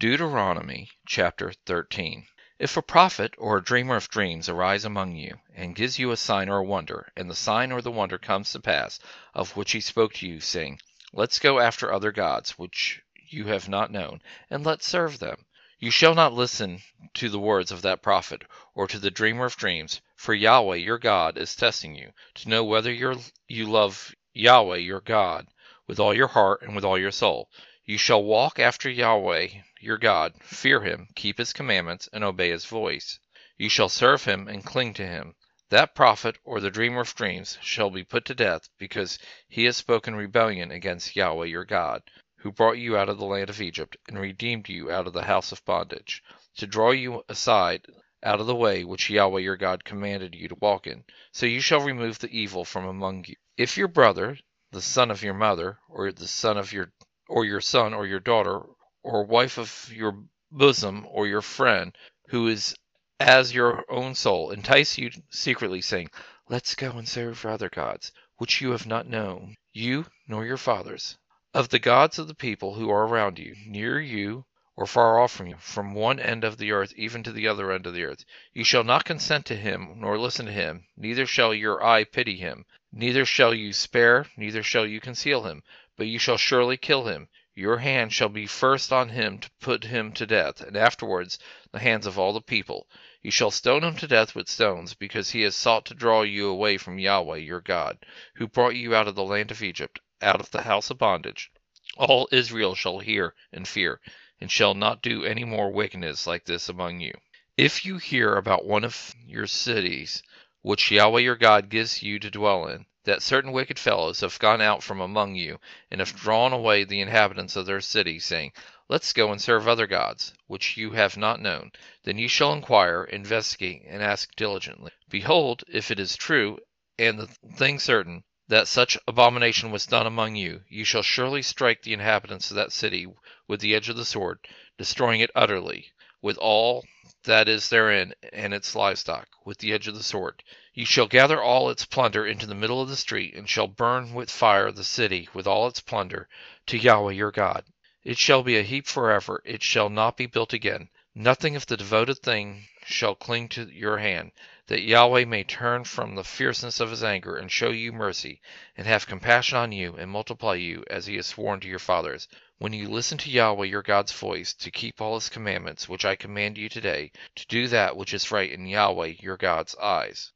Deuteronomy chapter 13. If a prophet or a dreamer of dreams arise among you, and gives you a sign or a wonder, and the sign or the wonder comes to pass, of which he spoke to you, saying, Let's go after other gods, which you have not known, and let's serve them, you shall not listen to the words of that prophet, or to the dreamer of dreams, for Yahweh your God is testing you, to know whether you love Yahweh your God with all your heart and with all your soul. You shall walk after Yahweh your God, fear him, keep his commandments, and obey his voice. You shall serve him and cling to him. That prophet or the dreamer of dreams shall be put to death, because he has spoken rebellion against Yahweh your God, who brought you out of the land of Egypt, and redeemed you out of the house of bondage, to draw you aside out of the way which Yahweh your God commanded you to walk in. So you shall remove the evil from among you. If your brother, the son of your mother, or the son of your or your son or your daughter, or wife of your bosom, or your friend, who is as your own soul, entice you secretly, saying, Let's go and serve other gods, which you have not known, you nor your fathers, of the gods of the people who are around you, near you or far off from you, from one end of the earth even to the other end of the earth. You shall not consent to him, nor listen to him, neither shall your eye pity him, neither shall you spare, neither shall you conceal him, but you shall surely kill him. Your hand shall be first on him to put him to death, and afterwards the hands of all the people. You shall stone him to death with stones, because he has sought to draw you away from Yahweh your God, who brought you out of the land of Egypt, out of the house of bondage. All Israel shall hear and fear, and shall not do any more wickedness like this among you. If you hear about one of your cities, which Yahweh your God gives you to dwell in, that certain wicked fellows have gone out from among you, and have drawn away the inhabitants of their city, saying, Let's go and serve other gods, which you have not known, then you shall inquire, investigate, and ask diligently. Behold, if it is true, and the thing certain, that such abomination was done among you, you shall surely strike the inhabitants of that city with the edge of the sword, destroying it utterly, with all that is therein and its livestock, with the edge of the sword. You shall gather all its plunder into the middle of the street, and shall burn with fire the city with all its plunder, to Yahweh your God. It shall be a heap forever, it shall not be built again. Nothing of the devoted thing shall cling to your hand, that Yahweh may turn from the fierceness of his anger, and show you mercy, and have compassion on you, and multiply you, as he has sworn to your fathers, when you listen to Yahweh your God's voice, to keep all his commandments, which I command you today, to do that which is right in Yahweh your God's eyes.